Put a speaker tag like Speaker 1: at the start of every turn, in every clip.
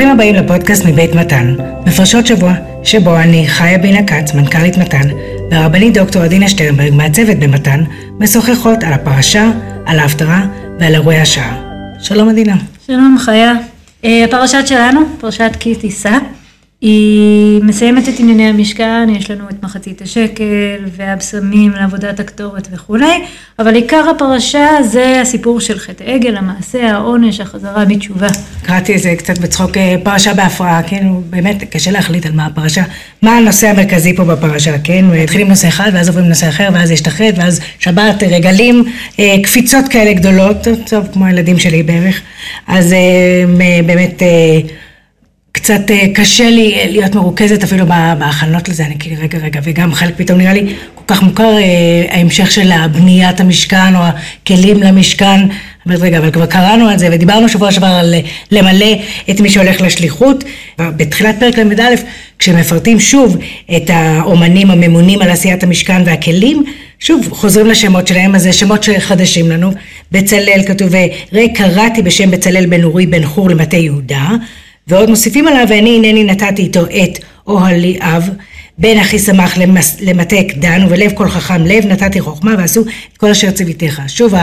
Speaker 1: ברוכים הבאים לפודקאסט מבית מתן, מפרשות שבוע, שבו אני, חיה בינה כץ, מנכ"לית מתן, והרבנית דוקטור עדינה שטרנברג, מעצבת במתן, משוחחות על הפרשה, על ההפטרה ועל אירועי השעה. שלום עדינה.
Speaker 2: שלום חיה. אה, הפרשת שלנו, פרשת כי תישא, היא מסיימת את ענייני המשכן, יש לנו את מחצית השקל והבשמים לעבודת הקטורת וכולי, אבל עיקר הפרשה זה הסיפור של חטא עגל, המעשה, העונש, החזרה בתשובה.
Speaker 1: קראתי את זה קצת בצחוק, אה, פרשה בהפרעה, כן, באמת קשה להחליט על מה הפרשה, מה הנושא המרכזי פה בפרשה, כן, מתחילים נושא אחד ואז עוברים נושא אחר ואז יש את החטא ואז שבת, רגלים, אה, קפיצות כאלה גדולות, טוב, כמו הילדים שלי בערך, אז אה, באמת קצת אה, קשה לי אה, להיות מרוכזת אפילו בהכנות לזה, אני כאילו רגע רגע, וגם חלק פתאום נראה לי כל כך מוכר אה, ההמשך של הבניית המשכן או הכלים למשכן, אבל רגע, אבל כבר קראנו על זה ודיברנו שבוע שעבר על למלא את מי שהולך לשליחות, בתחילת פרק ל"א, כשמפרטים שוב את האומנים הממונים על עשיית המשכן והכלים, שוב חוזרים לשמות שלהם, אז זה שמות חדשים לנו, בצלאל כתוב, ראה קראתי בשם בצלאל בן אורי בן חור למטה יהודה ועוד מוסיפים עליו, ואני הנני נתתי איתו את אוהלי אב, בן אחי שמח למטה קדן, ובלב כל חכם לב נתתי חוכמה, ועשו את כל אשר ציוויתך. שוב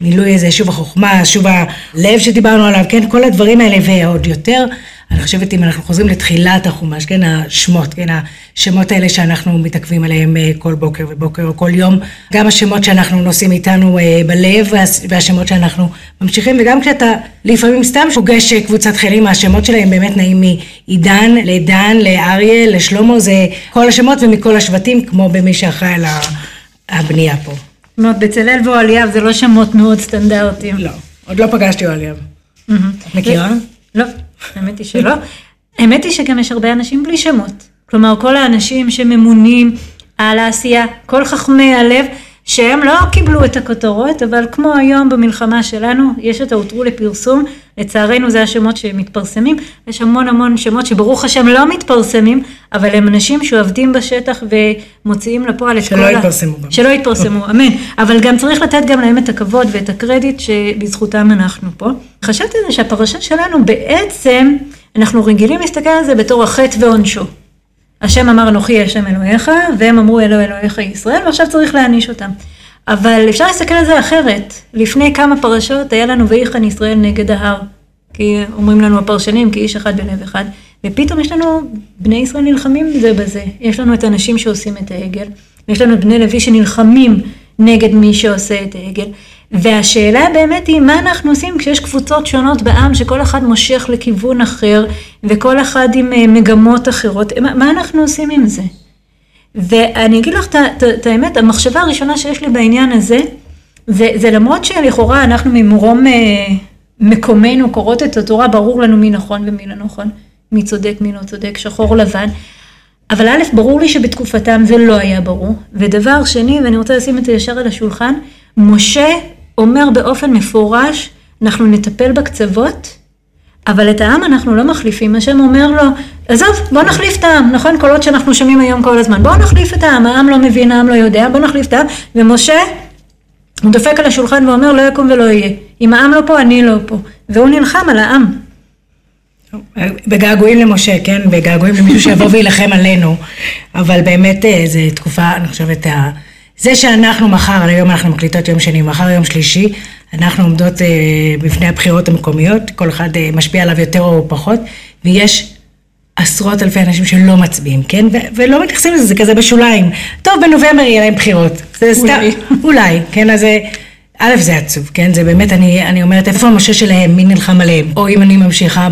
Speaker 1: המילוי הזה, שוב החוכמה, שוב הלב שדיברנו עליו, כן, כל הדברים האלה ועוד יותר. אני חושבת אם אנחנו חוזרים לתחילת החומש, כן, השמות, כן, השמות האלה שאנחנו מתעכבים עליהם אה, כל בוקר ובוקר או כל יום, גם השמות שאנחנו נושאים איתנו אה, בלב והשמות שאנחנו ממשיכים, וגם כשאתה לפעמים סתם פוגש קבוצת חיילים, השמות שלהם באמת נעים מעידן לדן, לאריה, לשלמה, זה כל השמות ומכל השבטים, כמו במי שאחראי על הבנייה פה.
Speaker 2: זאת אומרת, בצלאל ואוהליאב זה לא שמות מאוד סטנדרטיים.
Speaker 1: לא, עוד לא פגשתי אוהליאב. מכירה?
Speaker 2: לא. האמת היא שלא. האמת היא שגם יש הרבה אנשים בלי שמות. כלומר, כל האנשים שממונים על העשייה, כל חכמי הלב, שהם לא קיבלו את הכותרות, אבל כמו היום במלחמה שלנו, יש את ההותרו לפרסום, לצערנו זה השמות שמתפרסמים, יש המון המון שמות שברוך השם לא מתפרסמים, אבל הם אנשים שעובדים בשטח ומוציאים לפועל את
Speaker 1: כל ה... שלא יתפרסמו.
Speaker 2: שלא יתפרסמו, אמן. אבל גם צריך לתת גם להם את הכבוד ואת הקרדיט שבזכותם אנחנו פה. חשבתי שהפרשה שלנו בעצם, אנחנו רגילים להסתכל על זה בתור החטא ועונשו. השם אמר אנוכי השם אלוהיך, והם אמרו אלוה אלוהיך ישראל, ועכשיו צריך להעניש אותם. אבל אפשר להסתכל על זה אחרת. לפני כמה פרשות היה לנו ויחן ישראל נגד ההר. כי אומרים לנו הפרשנים, כי איש אחד בלב אחד. ופתאום יש לנו, בני ישראל נלחמים זה בזה. יש לנו את האנשים שעושים את העגל, ויש לנו את בני לוי שנלחמים נגד מי שעושה את העגל. והשאלה באמת היא, מה אנחנו עושים כשיש קבוצות שונות בעם, שכל אחד מושך לכיוון אחר, וכל אחד עם אה, מגמות אחרות, מה אנחנו עושים עם זה? ואני אגיד לך את האמת, המחשבה הראשונה שיש לי בעניין הזה, זה, זה למרות שלכאורה אנחנו ממרום אה, מקומנו קוראות את התורה, ברור לנו מי נכון ומי לא נכון, מי צודק, מי לא צודק, שחור לבן. אבל א', ברור לי שבתקופתם זה לא היה ברור. ודבר שני, ואני רוצה לשים את זה ישר על השולחן, משה אומר באופן מפורש, אנחנו נטפל בקצוות, אבל את העם אנחנו לא מחליפים. השם אומר לו, עזוב, בוא נחליף את העם, נכון? קולות שאנחנו שומעים היום כל הזמן. בוא נחליף את העם, העם לא מבין, העם לא יודע, בוא נחליף את העם. ומשה, הוא דופק על השולחן ואומר, לא יקום ולא יהיה. אם העם לא פה, אני לא פה. והוא נלחם על העם.
Speaker 1: בגעגועים למשה, כן? בגעגועים למישהו שיבוא וילחם עלינו. אבל באמת אה, זו תקופה, אני חושבת, זה שאנחנו מחר, היום אנחנו מקליטות יום שני, מחר יום שלישי, אנחנו עומדות אה, בפני הבחירות המקומיות, כל אחד אה, משפיע עליו יותר או פחות, ויש עשרות אלפי אנשים שלא מצביעים, כן? ו- ולא מתייחסים לזה, זה כזה בשוליים. טוב, בנובמבר יהיה להם בחירות. זה סתם, אולי, אולי, כן? אז א', זה עצוב, כן? זה באמת, אני, אני אומרת, איפה המשה שלהם? מי נלחם עליהם? או אם אני ממשיכה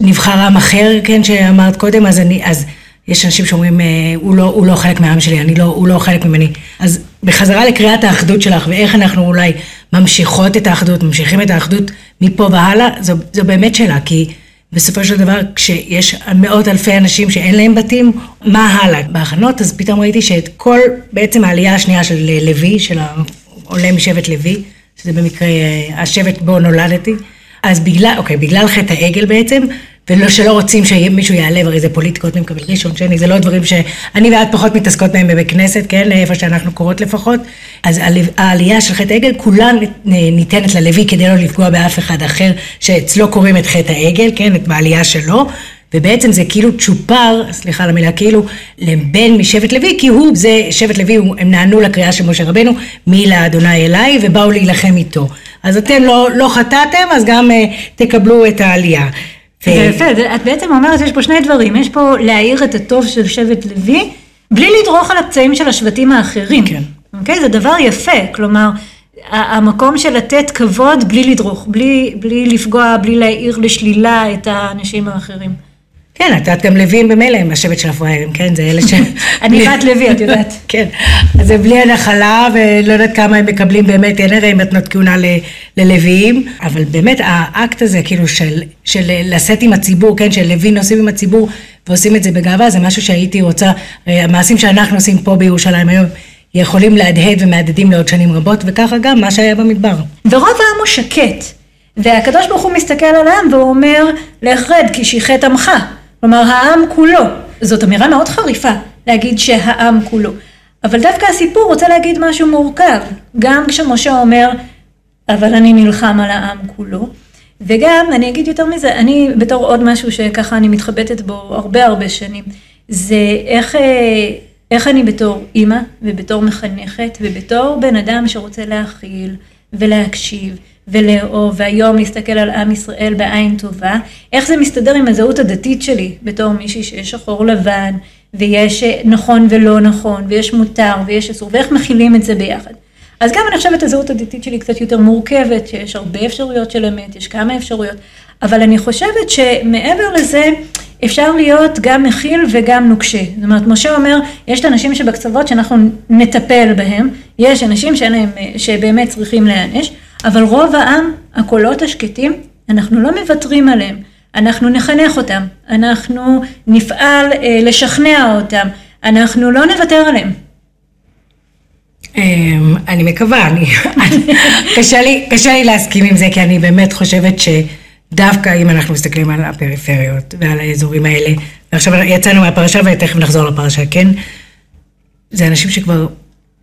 Speaker 1: בנבחר עם אחר, כן, שאמרת קודם, אז אני, אז... יש אנשים שאומרים, אה, הוא לא, הוא לא חלק מהעם שלי, אני לא, הוא לא חלק ממני. אז בחזרה לקריאת האחדות שלך, ואיך אנחנו אולי ממשיכות את האחדות, ממשיכים את האחדות מפה והלאה, זו, זו באמת שאלה, כי בסופו של דבר, כשיש מאות אלפי אנשים שאין להם בתים, מה הלאה? בהכנות, אז פתאום ראיתי שאת כל, בעצם העלייה השנייה של לוי, של העולה משבט לוי, שזה במקרה אה, השבט בו נולדתי, אז בגלל, אוקיי, בגלל חטא העגל בעצם, ושלא רוצים שמישהו יעלה, הרי זה פוליטיקות, מי מקבל ראשון, שני, זה לא דברים שאני ואת פחות מתעסקות בהם בבית כנסת, כן, איפה שאנחנו קוראות לפחות. אז העלייה של חטא העגל, כולה ניתנת ללוי כדי לא לפגוע באף אחד אחר, שאצלו קוראים את חטא העגל, כן, את העלייה שלו. ובעצם זה כאילו צ'ופר, סליחה על המילה כאילו, לבן משבט לוי, כי הוא, זה שבט לוי, הם נענו לקריאה של משה רבנו, מי לאדוני אליי, ובאו להילחם איתו. אז אתם לא, לא חטאתם, אז גם uh, תקבלו את העלייה.
Speaker 2: זה יפה, את בעצם אומרת, יש פה שני דברים, יש פה להעיר את הטוב של שבט לוי, בלי לדרוך על הפצעים של השבטים האחרים. כן. אוקיי? זה דבר יפה, כלומר, המקום של לתת כבוד בלי לדרוך, בלי, בלי לפגוע, בלי להעיר לשלילה את האנשים האחרים.
Speaker 1: כן, את יודעת גם לווים במילא עם השבט של הפראיירים, כן? זה אלה ש...
Speaker 2: אני בת לוי, את יודעת.
Speaker 1: כן, אז זה בלי הנחלה, ולא יודעת כמה הם מקבלים באמת, אין הרי מתנות כהונה ללוויים, אבל באמת האקט הזה, כאילו, של, של לשאת עם הציבור, כן? של לווים נוסעים עם הציבור ועושים את זה בגאווה, זה משהו שהייתי רוצה, המעשים שאנחנו עושים פה בירושלים היום, יכולים להדהד ומהדהדים לעוד שנים רבות, וככה גם מה שהיה במדבר.
Speaker 2: ורוב העם הוא שקט. והקדוש ברוך הוא מסתכל על העם והוא אומר, לך רד כי שיחת עמך. כלומר העם כולו. זאת אמירה מאוד חריפה להגיד שהעם כולו. אבל דווקא הסיפור רוצה להגיד משהו מורכב. גם כשמשה אומר, אבל אני נלחם על העם כולו. וגם, אני אגיד יותר מזה, אני בתור עוד משהו שככה אני מתחבטת בו הרבה הרבה שנים, זה איך, איך אני בתור אימא ובתור מחנכת ובתור בן אדם שרוצה להכיל ולהקשיב ולאהוב, והיום להסתכל על עם ישראל בעין טובה, איך זה מסתדר עם הזהות הדתית שלי בתור מישהי שיש שחור לבן, ויש נכון ולא נכון, ויש מותר ויש אסור, ואיך מכילים את זה ביחד. אז גם אני חושבת הזהות הדתית שלי קצת יותר מורכבת, שיש הרבה אפשרויות של אמת, יש כמה אפשרויות, אבל אני חושבת שמעבר לזה, אפשר להיות גם מכיל וגם נוקשה. זאת אומרת, משה אומר, יש את האנשים שבקצוות שאנחנו נטפל בהם, יש אנשים שאין שבאמת צריכים להיענש, אבל רוב העם, הקולות השקטים, אנחנו לא מוותרים עליהם. אנחנו נחנך אותם, אנחנו נפעל אה, לשכנע אותם, אנחנו לא נוותר עליהם.
Speaker 1: אמ, אני מקווה, אני, קשה, לי, קשה לי להסכים עם זה, כי אני באמת חושבת שדווקא אם אנחנו מסתכלים על הפריפריות ועל האזורים האלה, ועכשיו יצאנו מהפרשה ותכף נחזור לפרשה, כן? זה אנשים שכבר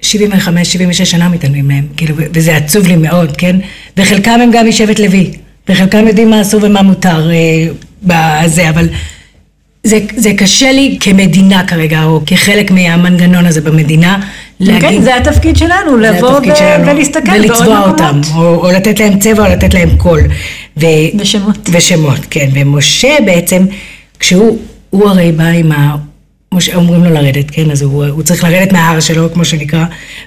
Speaker 1: 75, 76 שנה מתעלמים מהם, כאילו, וזה עצוב לי מאוד, כן? וחלקם הם גם משבט לוי, וחלקם יודעים מה אסור ומה מותר אה, בזה, אבל זה, זה קשה לי כמדינה כרגע, או כחלק מהמנגנון הזה במדינה,
Speaker 2: להגיד... כן, זה התפקיד שלנו, לבוא ו- שלנו, ולהסתכל בעוד מקומות. ולצבוע אותם,
Speaker 1: או, או לתת להם צבע, או לתת להם קול.
Speaker 2: ו- ושמות.
Speaker 1: ושמות, כן. ומשה בעצם, כשהוא, הוא הרי בא עם ה... כמו שאומרים לו לרדת, כן, אז הוא, הוא צריך לרדת מההר שלו, כמו שנקרא,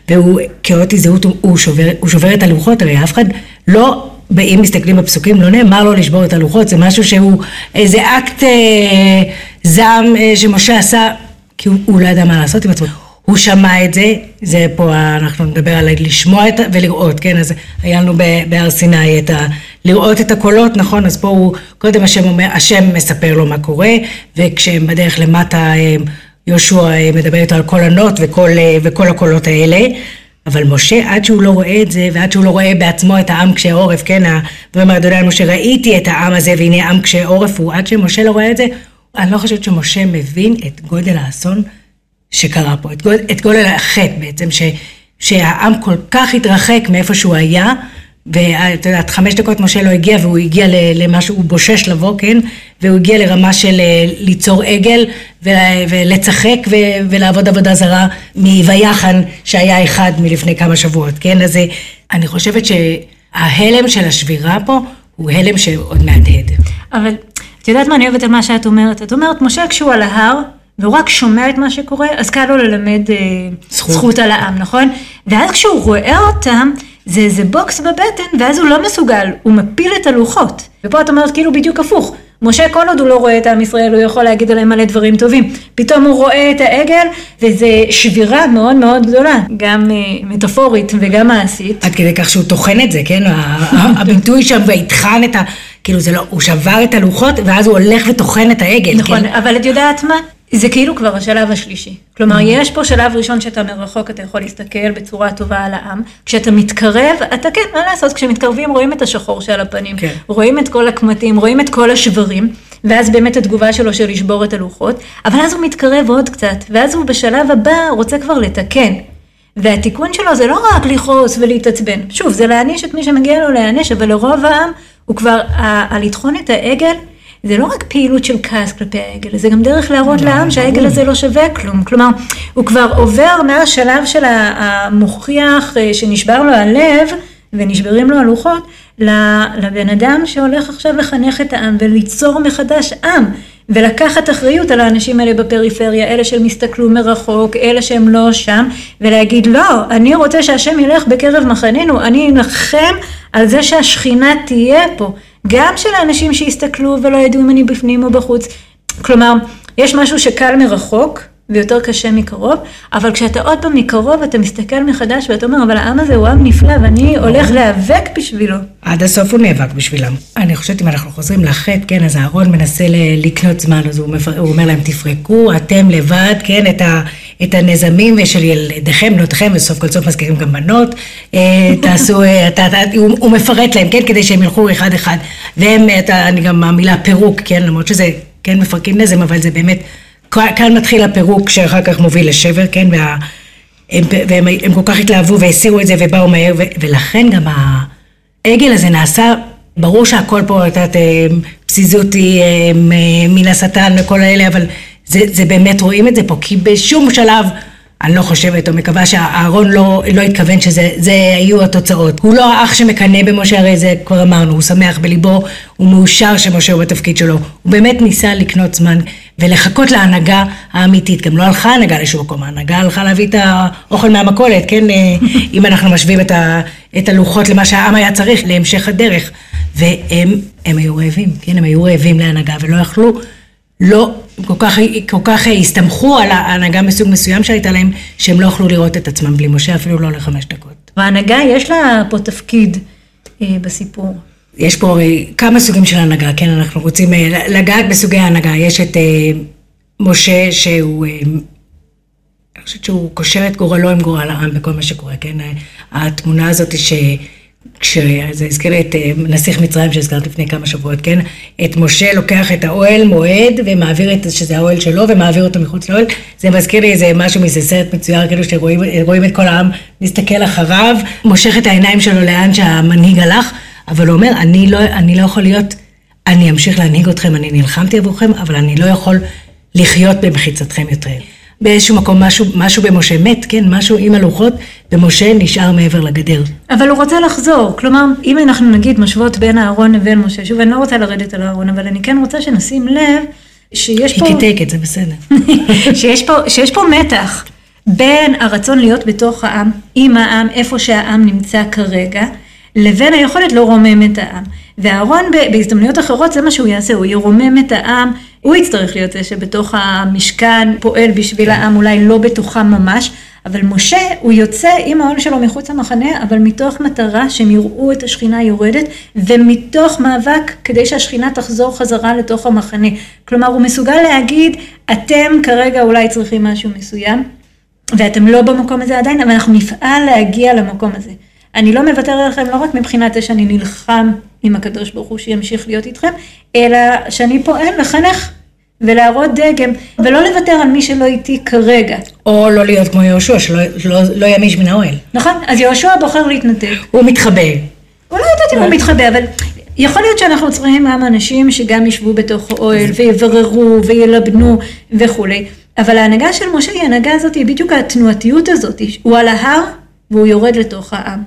Speaker 1: והוא כאות הזדהות, הוא, הוא, שובר, הוא שובר את הלוחות, הרי אף אחד לא, אם מסתכלים בפסוקים, לא נאמר לו לשבור את הלוחות, זה משהו שהוא איזה אקט אה, זעם אה, שמשה עשה, כי הוא, הוא לא ידע מה לעשות עם עצמו. הוא שמע את זה, זה פה אנחנו נדבר על לשמוע את, ולראות, כן, אז היה לנו בהר סיני את ה... לראות את הקולות, נכון? אז פה הוא, קודם השם אומר, השם מספר לו מה קורה, וכשהם בדרך למטה, יהושע אה, מדבר איתו על כל הנות וכל, אה, וכל הקולות האלה. אבל משה, עד שהוא לא רואה את זה, ועד שהוא לא רואה בעצמו את העם קשה עורף, כן, ואומר אדוני על משה, ראיתי את העם הזה, והנה עם קשה עורף הוא, עד שמשה לא רואה את זה, אני לא חושבת שמשה מבין את גודל האסון שקרה פה, את גודל, את גודל החטא בעצם, ש, שהעם כל כך התרחק מאיפה שהוא היה, ואת יודעת, חמש דקות משה לא הגיע, והוא הגיע למה שהוא בושש לבוא, כן? והוא הגיע לרמה של אה, ליצור עגל ולצחק ולעבוד עבודה זרה מ"ויחן" שהיה אחד מלפני כמה שבועות, כן? אז אה, אני חושבת שההלם של השבירה פה הוא הלם שעוד מהדהד.
Speaker 2: אבל את יודעת מה אני אוהבת על מה שאת אומרת? את אומרת, משה כשהוא על ההר, והוא רק שומע את מה שקורה, אז קל לו ללמד אה, זכות. זכות על העם, נכון? ואז כשהוא רואה אותם, זה איזה בוקס בבטן, ואז הוא לא מסוגל, הוא מפיל את הלוחות. ופה את אומרת כאילו בדיוק הפוך. משה כל עוד הוא לא רואה את עם ישראל, הוא יכול להגיד עליהם מלא דברים טובים. פתאום הוא רואה את העגל, וזה שבירה מאוד מאוד גדולה, גם אה, מטאפורית וגם מעשית.
Speaker 1: עד כדי כך שהוא טוחן את זה, כן? הביטוי שם, ויטחן את ה... כאילו זה לא, הוא שבר את הלוחות, ואז הוא הולך וטוחן את העגל.
Speaker 2: נכון, כן? אבל את יודעת מה? זה כאילו כבר השלב השלישי. כלומר, mm. יש פה שלב ראשון שאתה מרחוק, אתה יכול להסתכל בצורה טובה על העם. כשאתה מתקרב, אתה כן, מה לעשות, כשמתקרבים רואים את השחור שעל הפנים, כן. רואים את כל הקמטים, רואים את כל השברים, ואז באמת התגובה שלו של לשבור את הלוחות, אבל אז הוא מתקרב עוד קצת, ואז הוא בשלב הבא רוצה כבר לתקן. והתיקון שלו זה לא רק לכעוס ולהתעצבן, שוב, זה להעניש את מי שמגיע לו להעניש, אבל לרוב העם הוא כבר, הלטחון את העגל, זה לא רק פעילות של כעס כלפי העגל, זה גם דרך להראות לעם שהעגל הזה לא שווה כלום. כלומר, הוא כבר עובר מהשלב של המוכיח אה, שנשבר לו הלב, ונשברים לו הלוחות, לבן אדם שהולך עכשיו לחנך את העם וליצור מחדש עם. ולקחת אחריות על האנשים האלה בפריפריה, אלה שהם הסתכלו מרחוק, אלה שהם לא שם, ולהגיד לא, אני רוצה שהשם ילך בקרב מחננו, אני אנחם על זה שהשכינה תהיה פה, גם של האנשים שהסתכלו ולא ידעו אם אני בפנים או בחוץ. כלומר, יש משהו שקל מרחוק, ויותר קשה מקרוב, אבל כשאתה עוד פעם מקרוב, אתה מסתכל מחדש ואתה אומר, אבל העם הזה הוא עם נפלא ואני הולך להיאבק בשבילו.
Speaker 1: עד הסוף הוא נאבק בשבילם. אני חושבת אם אנחנו חוזרים לחטא, כן, אז אהרון מנסה לקנות זמן, אז הוא, מפר... הוא אומר להם, תפרקו אתם לבד, כן, את, ה... את הנזמים של ילדיכם, בנותיכם, וסוף כל סוף מזכירים גם בנות, אה, תעשו, אתה, אתה, הוא, הוא מפרט להם, כן, כדי שהם ילכו אחד אחד, והם, אתה, אני גם המילה פירוק, כן, למרות שזה, כן, מפרקים נזם, אבל זה באמת... כאן מתחיל הפירוק שאחר כך מוביל לשבר, כן, וה, הם, והם הם כל כך התלהבו והסירו את זה ובאו מהר, ו, ולכן גם העגל הזה נעשה, ברור שהכל פה, אה, פזיזות היא מן השטן וכל האלה, אבל זה, זה באמת רואים את זה פה, כי בשום שלב אני לא חושבת או מקווה שאהרון לא, לא התכוון שזה יהיו התוצאות. הוא לא האח שמקנא במשה, הרי זה כבר אמרנו, הוא שמח בליבו, הוא מאושר שמשה הוא בתפקיד שלו. הוא באמת ניסה לקנות זמן ולחכות להנהגה האמיתית. גם לא הלכה ההנהגה לשום מקום, ההנהגה הלכה להביא את האוכל מהמכולת, כן? אם אנחנו משווים את, ה, את הלוחות למה שהעם היה צריך להמשך הדרך. והם היו רעבים, כן? הם היו רעבים להנהגה ולא יכלו לא כל כך, כל כך הסתמכו על ההנהגה מסוג מסוים שהייתה להם, שהם לא יכלו לראות את עצמם בלי משה, אפילו לא לחמש דקות.
Speaker 2: וההנהגה יש לה פה תפקיד אה, בסיפור.
Speaker 1: יש פה הרי כמה סוגים של הנהגה, כן, אנחנו רוצים אה, לגעת בסוגי ההנהגה. יש את אה, משה שהוא, אה, אני חושבת שהוא קושר את גורלו עם גורל העם בכל מה שקורה, כן? התמונה הזאת ש... כשזה הזכיר את אה, נסיך מצרים שהזכרת לפני כמה שבועות, כן? את משה לוקח את האוהל מועד ומעביר את, שזה האוהל שלו ומעביר אותו מחוץ לאוהל. זה מזכיר לי איזה משהו מאיזה סרט מצויר, כאילו שרואים את כל העם מסתכל אחריו, מושך את העיניים שלו לאן שהמנהיג הלך, אבל הוא אומר, אני לא, אני לא יכול להיות, אני אמשיך להנהיג אתכם, אני נלחמתי עבורכם, אבל אני לא יכול לחיות במחיצתכם יותר. באיזשהו מקום משהו, משהו במשה מת, כן, משהו עם הלוחות, ומשה נשאר מעבר לגדר.
Speaker 2: אבל הוא רוצה לחזור, כלומר, אם אנחנו נגיד משוות בין אהרון לבין משה, שוב, אני לא רוצה לרדת על אהרון, אבל אני כן רוצה שנשים לב שיש פה...
Speaker 1: היא תתקת, זה בסדר.
Speaker 2: שיש, פה, שיש פה מתח בין הרצון להיות בתוך העם, עם העם, איפה שהעם נמצא כרגע, לבין היכולת לא רומם את העם. ואהרון בהזדמנויות אחרות זה מה שהוא יעשה, הוא ירומם את העם, הוא יצטרך להיות זה שבתוך המשכן פועל בשביל העם, אולי לא בתוכם ממש, אבל משה הוא יוצא עם העול שלו מחוץ למחנה, אבל מתוך מטרה שהם יראו את השכינה יורדת, ומתוך מאבק כדי שהשכינה תחזור חזרה לתוך המחנה. כלומר הוא מסוגל להגיד, אתם כרגע אולי צריכים משהו מסוים, ואתם לא במקום הזה עדיין, אבל אנחנו נפעל להגיע למקום הזה. אני לא מוותר עליכם לא רק מבחינת זה שאני נלחם עם הקדוש ברוך הוא שימשיך להיות איתכם, אלא שאני פועל לחנך ולהראות דגם, ולא לוותר על מי שלא איתי כרגע.
Speaker 1: או לא להיות כמו יהושע, שלא לא, לא ימיש מן האוהל.
Speaker 2: נכון, אז יהושע בוחר להתנתק.
Speaker 1: הוא מתחבא.
Speaker 2: הוא לא יודעת אם הוא מתחבא, אבל יכול להיות שאנחנו צריכים גם אנשים שגם ישבו בתוך האוהל ויבררו וילבנו וכולי. אבל ההנהגה של משה היא ההנהגה הזאת, היא בדיוק התנועתיות הזאת. הוא על ההר והוא יורד לתוך העם.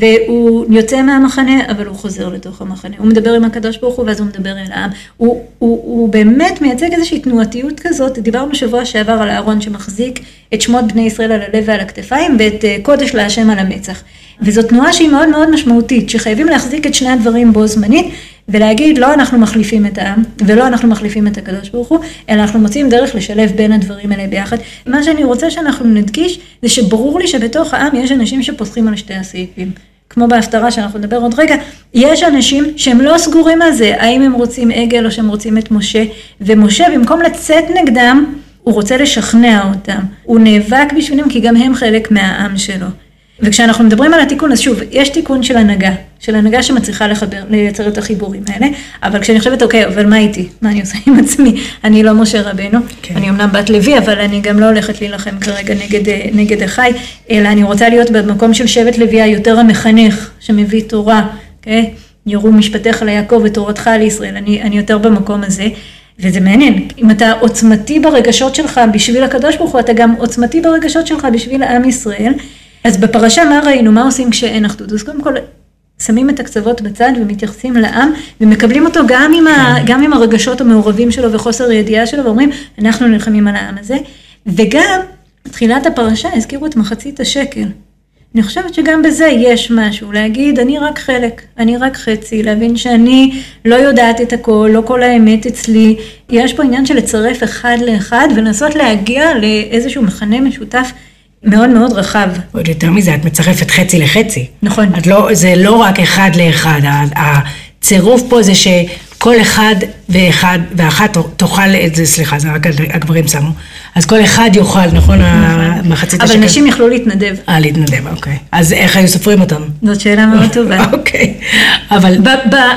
Speaker 2: והוא יוצא מהמחנה, אבל הוא חוזר לתוך המחנה. הוא מדבר עם הקדוש ברוך הוא, ואז הוא מדבר אל העם. הוא, הוא, הוא באמת מייצג איזושהי תנועתיות כזאת. דיברנו שבוע שעבר על אהרון שמחזיק את שמות בני ישראל על הלב ועל הכתפיים, ואת אה, קודש להשם על המצח. וזו תנועה שהיא מאוד מאוד משמעותית, שחייבים להחזיק את שני הדברים בו זמנית, ולהגיד לא אנחנו מחליפים את העם, ולא אנחנו מחליפים את הקדוש ברוך הוא, אלא אנחנו מוצאים דרך לשלב בין הדברים האלה ביחד. מה שאני רוצה שאנחנו נדגיש, זה שברור לי שבתוך העם יש אנשים שפוסחים על שתי הסעיפים. כמו בהפטרה שאנחנו נדבר עוד רגע, יש אנשים שהם לא סגורים על זה, האם הם רוצים עגל או שהם רוצים את משה, ומשה במקום לצאת נגדם, הוא רוצה לשכנע אותם. הוא נאבק בשבילם כי גם הם חלק מהעם שלו. וכשאנחנו מדברים על התיקון, אז שוב, יש תיקון של הנהגה, של הנהגה שמצליחה לחבר, לייצר את החיבורים האלה, אבל כשאני חושבת, אוקיי, אבל מה איתי? מה אני עושה עם עצמי? אני לא משה רבנו, כן. אני אמנם בת לוי, אבל אני גם לא הולכת להילחם כרגע נגד, נגד אחי, אלא אני רוצה להיות במקום של שבט לוי היותר המחנך, שמביא תורה, אוקיי? יורו משפטיך ליעקב ותורתך לישראל, אני, אני יותר במקום הזה. וזה מעניין, אם אתה עוצמתי ברגשות שלך בשביל הקדוש ברוך הוא, אתה גם עוצמתי ברגשות שלך בשביל עם ישראל. אז בפרשה מה ראינו, מה עושים כשאין אחדות? אז קודם כל, שמים את הקצוות בצד ומתייחסים לעם ומקבלים אותו גם עם, ה, כן. גם עם הרגשות המעורבים שלו וחוסר הידיעה שלו ואומרים, אנחנו נלחמים על העם הזה. וגם, תחילת הפרשה הזכירו את מחצית השקל. אני חושבת שגם בזה יש משהו, להגיד אני רק חלק, אני רק חצי, להבין שאני לא יודעת את הכל, לא כל האמת אצלי, יש פה עניין של לצרף אחד לאחד ולנסות להגיע לאיזשהו מכנה משותף מאוד מאוד רחב.
Speaker 1: עוד יותר מזה, את מצרפת חצי לחצי.
Speaker 2: נכון.
Speaker 1: לא, זה לא רק אחד לאחד, הצירוף פה זה שכל אחד ואחד ואחת תאכל את זה, סליחה, זה רק הגברים שמו. אז כל אחד יאכל, נכון? המחצית
Speaker 2: השקל. אבל נשים יכלו להתנדב.
Speaker 1: אה, להתנדב, אוקיי. אז איך היו סופרים אותם?
Speaker 2: זאת שאלה מאוד טובה.
Speaker 1: אוקיי, אבל...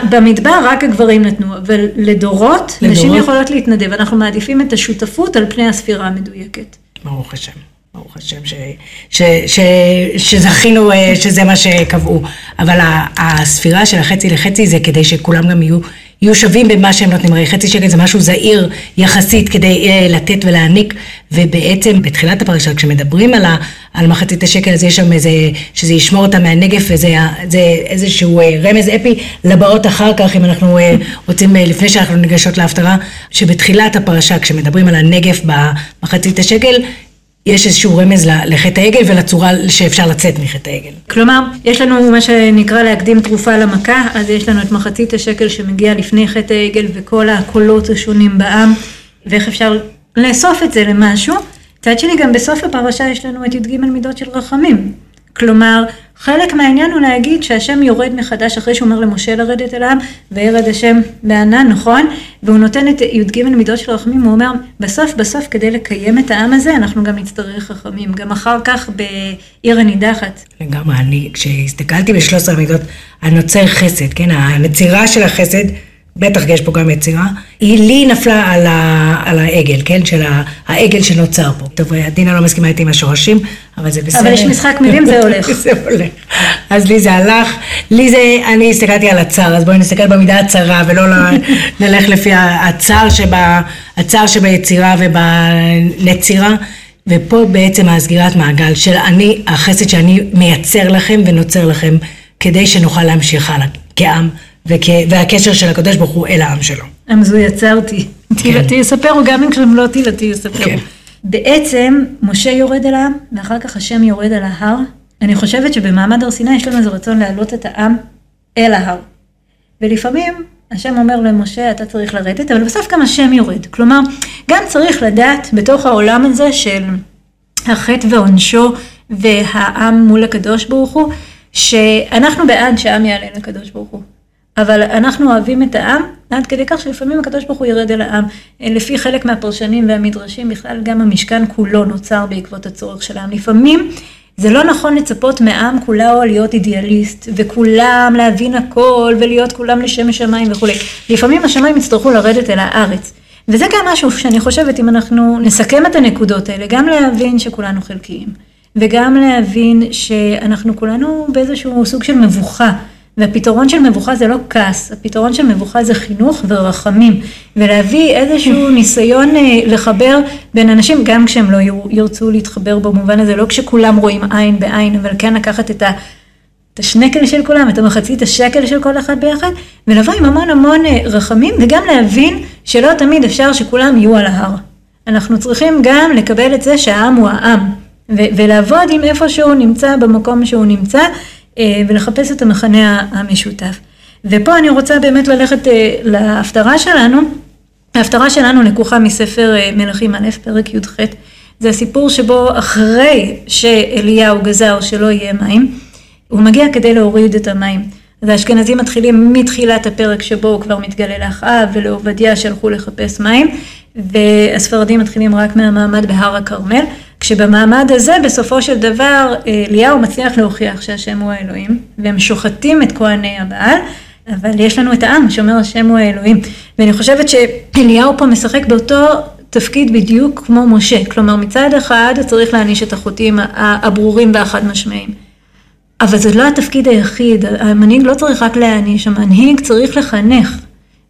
Speaker 2: במדבר רק הגברים נתנו, אבל לדורות, נשים יכולות להתנדב. אנחנו מעדיפים את השותפות על פני הספירה המדויקת.
Speaker 1: ברוך השם. ברוך השם ש, ש, ש, שזכינו אה, שזה מה שקבעו. אבל הספירה של החצי לחצי זה כדי שכולם גם יהיו, יהיו שווים במה שהם נותנים. הרי חצי שקל זה משהו זעיר יחסית כדי אה, לתת ולהעניק, ובעצם בתחילת הפרשה כשמדברים על, ה, על מחצית השקל אז יש שם איזה, שזה ישמור אותה מהנגף וזה זה איזשהו אה, רמז אפי לבאות אחר כך, אם אנחנו רוצים, לפני שאנחנו ניגשות להפטרה, שבתחילת הפרשה כשמדברים על הנגף במחצית השקל, יש איזשהו רמז לחטא העגל ולצורה שאפשר לצאת מחטא העגל.
Speaker 2: כלומר, יש לנו מה שנקרא להקדים תרופה למכה, אז יש לנו את מחצית השקל שמגיע לפני חטא העגל וכל הקולות השונים בעם, ואיך אפשר לאסוף את זה למשהו. מצד שני, גם בסוף הפרשה יש לנו את י"ג מידות של רחמים. כלומר, חלק מהעניין הוא להגיד שהשם יורד מחדש אחרי שהוא אומר למשה לרדת אל העם, וירד השם בענן, נכון? והוא נותן את י"ג מידות של רחמים, הוא אומר, בסוף בסוף כדי לקיים את העם הזה, אנחנו גם נצטרך רחמים, גם אחר כך בעיר הנידחת.
Speaker 1: לגמרי, אני, כשהסתכלתי בשלוש עשרה מידות, הנוצר חסד, כן, הנצירה של החסד, בטח יש פה גם יצירה, היא לי נפלה על, ה, על העגל, כן? של העגל שנוצר פה. טוב, עדינה לא מסכימה איתי עם השורשים, אבל זה בסדר.
Speaker 2: אבל יש משחק מילים, זה הולך.
Speaker 1: זה הולך. אז לי זה הלך, לי זה, אני הסתכלתי על הצר, אז בואי נסתכל במידה הצרה, ולא נלך לפי הצר, שבה, הצר שביצירה ובנצירה. ופה בעצם הסגירת מעגל של אני, החסד שאני מייצר לכם ונוצר לכם, כדי שנוכל להמשיך הלאה כעם. וכ... והקשר של הקדוש ברוך הוא אל העם שלו.
Speaker 2: עם זו יצרתי. תהילתי כן. יספרו, גם אם כשהם לא תהילתי יספרו. כן. בעצם, משה יורד אל העם, ואחר כך השם יורד אל ההר. אני חושבת שבמעמד הר סיני יש לנו איזה רצון להעלות את העם אל ההר. ולפעמים השם אומר למשה, אתה צריך לרדת, אבל בסוף גם השם יורד. כלומר, גם צריך לדעת בתוך העולם הזה של החטא ועונשו והעם מול הקדוש ברוך הוא, שאנחנו בעד שהעם יעלה לקדוש ברוך הוא. אבל אנחנו אוהבים את העם עד כדי כך שלפעמים הקדוש ברוך הוא ירד אל העם. לפי חלק מהפרשנים והמדרשים, בכלל גם המשכן כולו נוצר בעקבות הצורך של העם. לפעמים זה לא נכון לצפות מעם כולו להיות אידיאליסט, וכולם להבין הכל, ולהיות כולם לשם השמיים וכולי. לפעמים השמיים יצטרכו לרדת אל הארץ. וזה גם משהו שאני חושבת, אם אנחנו נסכם את הנקודות האלה, גם להבין שכולנו חלקיים, וגם להבין שאנחנו כולנו באיזשהו סוג של מבוכה. והפתרון של מבוכה זה לא כעס, הפתרון של מבוכה זה חינוך ורחמים, ולהביא איזשהו ניסיון אה, לחבר בין אנשים, גם כשהם לא ירצו להתחבר במובן הזה, לא כשכולם רואים עין בעין, אבל כן לקחת את ה... את השנקל של כולם, את המחצית השקל של כל אחד ביחד, ולבוא עם המון המון אה, רחמים, וגם להבין שלא תמיד אפשר שכולם יהיו על ההר. אנחנו צריכים גם לקבל את זה שהעם הוא העם, ולעבוד עם איפה שהוא נמצא, במקום שהוא נמצא, ולחפש את המכנה המשותף. ופה אני רוצה באמת ללכת אה, להפטרה שלנו. ההפטרה שלנו לקוחה מספר אה, מלכים א', פרק י"ח. זה הסיפור שבו אחרי שאליהו גזר שלא יהיה מים, הוא מגיע כדי להוריד את המים. אז האשכנזים מתחילים מתחילת הפרק שבו הוא כבר מתגלה לאחאב ולעובדיה שהלכו לחפש מים, והספרדים מתחילים רק מהמעמד בהר הכרמל. כשבמעמד הזה בסופו של דבר אליהו מצליח להוכיח שהשם הוא האלוהים והם שוחטים את כהני הבעל אבל יש לנו את העם שאומר השם הוא האלוהים. ואני חושבת שאליהו פה משחק באותו תפקיד בדיוק כמו משה. כלומר מצד אחד צריך להעניש את החוטאים הברורים והחד משמעיים אבל זה לא התפקיד היחיד. המנהיג לא צריך רק להעניש המנהיג צריך לחנך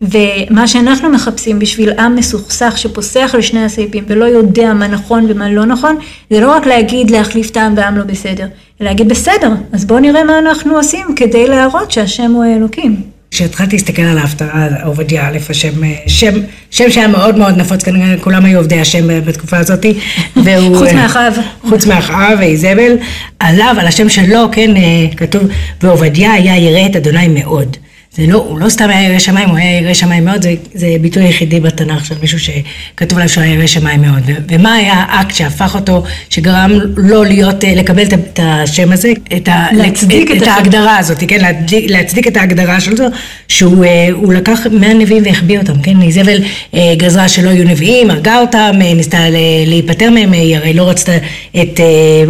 Speaker 2: ומה שאנחנו מחפשים בשביל עם מסוכסך שפוסח על שני הסעיפים ולא יודע מה נכון ומה לא נכון, זה לא רק להגיד להחליף טעם ועם לא בסדר, אלא להגיד בסדר, אז בואו נראה מה אנחנו עושים כדי להראות שהשם הוא האלוקים.
Speaker 1: כשהתחלתי להסתכל על ההפטרה, עובדיה א', השם, שם, שם שהיה מאוד מאוד נפוץ, כנראה כולם היו עובדי השם בתקופה הזאת,
Speaker 2: והוא... חוץ מאחאב.
Speaker 1: חוץ מאחאב ואיזבל, עליו, על השם שלו, כן, כתוב, ועובדיה היה ירא את אדוני מאוד. זה לא, הוא לא סתם היה ירא שמיים, הוא היה ירא שמיים מאוד, זה, זה ביטוי יחידי בתנ"ך של מישהו שכתוב עליו שהוא היה ירא שמיים מאוד. ומה היה האקט שהפך אותו, שגרם לו להיות, אה, לקבל את השם הזה, את, ה, להצדיק את, את, את ההגדרה הזאת, כן, להצדיק, להצדיק את ההגדרה של זה, שהוא אה, לקח מהנביאים והחביא אותם, כן, איזבל אה, גזרה שלא יהיו נביאים, הרגה אותם, ניסתה להיפטר מהם, היא הרי לא רצתה את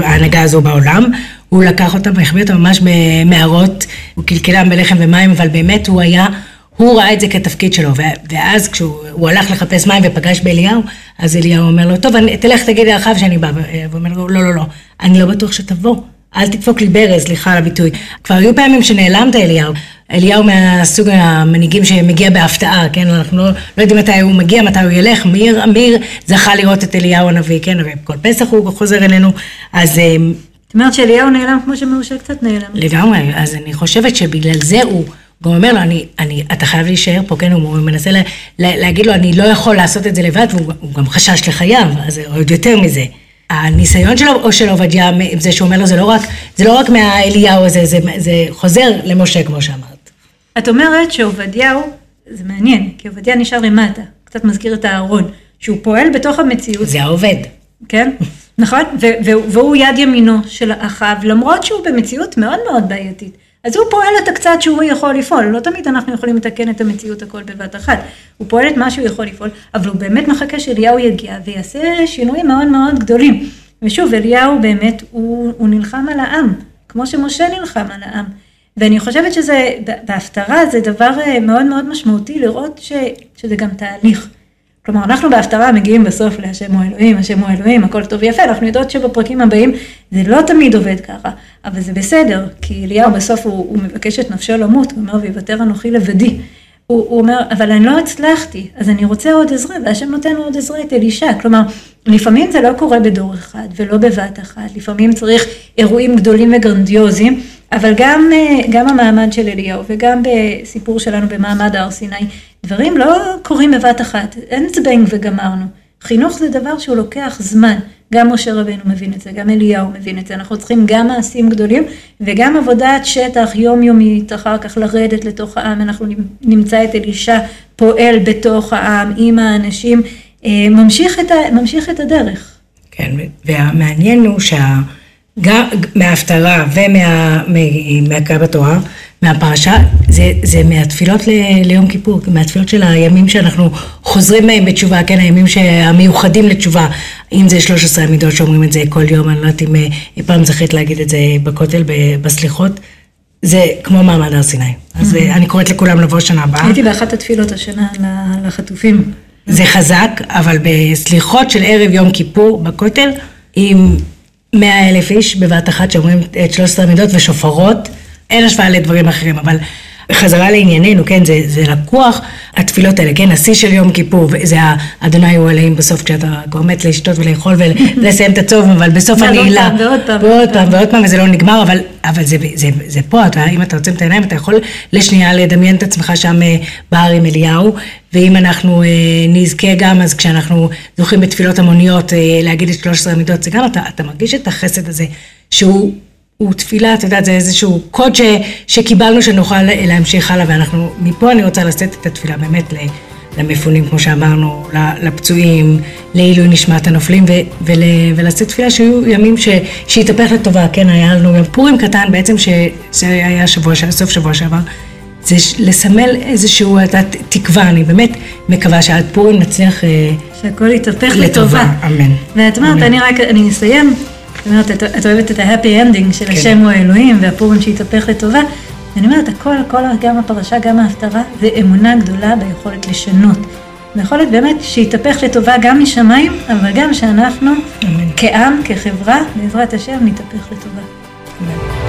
Speaker 1: ההנהגה הזו בעולם. הוא לקח אותם והחביא אותם ממש במערות, הוא קלקלם בלחם ומים, אבל באמת הוא היה, הוא ראה את זה כתפקיד שלו, ואז כשהוא הלך לחפש מים ופגש באליהו, אז אליהו אומר לו, טוב, אני, תלך תגיד לאחיו שאני בא, והוא אומר לו, לא, לא, לא, אני לא בטוח שתבוא, אל תדפוק לי ברז, סליחה על הביטוי. כבר היו פעמים שנעלמת אליהו, אליהו מהסוג המנהיגים שמגיע בהפתעה, כן, אנחנו לא, לא יודעים מתי הוא מגיע, מתי הוא ילך, אמיר, אמיר זכה לראות את אליהו הנביא, כן, וכל פסח הוא חוזר אלינו, אז
Speaker 2: זאת אומרת שאליהו נעלם כמו שמשה קצת נעלם.
Speaker 1: לגמרי, אז אני חושבת שבגלל זה הוא גם אומר לו, אני, אני, אתה חייב להישאר פה, כן, הוא מנסה לה, לה, להגיד לו, אני לא יכול לעשות את זה לבד, והוא גם חשש לחייו, אז עוד יותר מזה. הניסיון שלו, או של עובדיה, זה שהוא אומר לו, זה לא רק, זה לא רק מהאליהו הזה, זה, זה חוזר למשה, כמו שאמרת.
Speaker 2: את אומרת שעובדיהו, זה מעניין, כי עובדיה נשאר למטה, קצת מזכיר את הארון, שהוא פועל בתוך המציאות.
Speaker 1: זה העובד.
Speaker 2: כן? נכון? והוא יד ימינו של אחאב, למרות שהוא במציאות מאוד מאוד בעייתית. אז הוא פועל את הקצת שהוא יכול לפעול, לא תמיד אנחנו יכולים לתקן את המציאות הכל בבת אחת. הוא פועל את מה שהוא יכול לפעול, אבל הוא באמת מחכה שאליהו יגיע ויעשה שינויים מאוד מאוד גדולים. ושוב, אליהו באמת, הוא, הוא נלחם על העם, כמו שמשה נלחם על העם. ואני חושבת שזה, בהפטרה זה דבר אה, מאוד מאוד משמעותי לראות ש, שזה גם תהליך. כלומר, אנחנו בהפטרה מגיעים בסוף להשם הוא אלוהים, השם הוא אלוהים, הכל טוב ויפה, אנחנו יודעות שבפרקים הבאים זה לא תמיד עובד ככה, אבל זה בסדר, כי אליהו בסוף הוא, הוא מבקש את נפשו למות, הוא אומר, ויוותר אנוכי לבדי. הוא, הוא אומר, אבל אני לא הצלחתי, אז אני רוצה עוד עזרה, והשם נותן עוד עזרה את אלישע. כלומר, לפעמים זה לא קורה בדור אחד ולא בבת אחת, לפעמים צריך אירועים גדולים וגרנדיוזיים, אבל גם, אה, גם המעמד של אליהו וגם בסיפור שלנו במעמד הר סיני, דברים לא קורים בבת אחת, אין זבנג וגמרנו. חינוך זה דבר שהוא לוקח זמן, גם משה רבנו מבין את זה, גם אליהו מבין את זה, אנחנו צריכים גם מעשים גדולים וגם עבודת שטח יומיומית, אחר כך לרדת לתוך העם, אנחנו נמצא את אלישע פועל בתוך העם עם האנשים, אה, ממשיך את, ה, ממשיך את הדרך.
Speaker 1: כן, והמעניין הוא שה... גם מההפטרה ומהקרא בתורה, מהפרשה, זה, זה מהתפילות ל, ליום כיפור, מהתפילות של הימים שאנחנו חוזרים מהם בתשובה, כן, הימים המיוחדים לתשובה, אם זה 13 המידות שאומרים את זה כל יום, אני לא יודעת אם אי פעם זכית להגיד את זה בכותל, בסליחות, זה כמו מעמד הר סיני. אז mm-hmm. אני קוראת לכולם לבוא שנה הבאה.
Speaker 2: הייתי באחת התפילות השנה לחטופים.
Speaker 1: זה חזק, אבל בסליחות של ערב יום כיפור בכותל, עם מאה אלף איש בבת אחת שאומרים את שלושת המידות ושופרות, אין השוואה לדברים אחרים, אבל חזרה לענייננו, כן, זה, זה לקוח, התפילות האלה, כן, השיא של יום כיפור, זה האדוני הוא עליהם בסוף כשאתה כבר מת לשתות ולאכול ולסיים את הצום, אבל בסוף הנעילה,
Speaker 2: ועוד פעם,
Speaker 1: ועוד פעם, ועוד פעם, וזה לא נגמר, אבל, אבל זה, זה, זה פה, אתה, אם אתה עוצם את העיניים, אתה יכול לשנייה לדמיין את עצמך שם אה, בהר עם אליהו, ואם אנחנו אה, נזכה גם, אז כשאנחנו זוכים בתפילות המוניות, אה, להגיד את 13 המידות, זה גם, אתה, אתה מרגיש את החסד הזה, שהוא... הוא תפילה, את יודעת, זה איזשהו קוד ש, שקיבלנו שנוכל להמשיך הלאה, ואנחנו, מפה אני רוצה לשאת את התפילה באמת למפונים, כמו שאמרנו, לפצועים, לעילוי נשמת הנופלים, ו, ול, ולשאת תפילה שיהיו ימים ש, שיתהפך לטובה, כן, היה לנו יום פורים קטן בעצם, שזה היה שבוע, סוף שבוע שעבר. זה לסמל איזשהו, את יודעת, תקווה, אני באמת מקווה שעד פורים נצליח... אה,
Speaker 2: שהכל יתהפך
Speaker 1: לטובה,
Speaker 2: לטובה.
Speaker 1: אמן.
Speaker 2: ואת אומרת. אני רק, אני אסיים, את אומרת, את, את אוהבת את ה happy ending של
Speaker 1: כן.
Speaker 2: השם הוא האלוהים והפורים שהתהפך לטובה. ואני אומרת, הכל, הכל, גם הפרשה, גם ההפטרה, זה אמונה גדולה ביכולת לשנות. ביכולת באמת שיתהפך לטובה גם משמיים, אבל גם שאנחנו
Speaker 1: אמן.
Speaker 2: כעם, כחברה, בעזרת השם, נתהפך לטובה.
Speaker 1: אמן.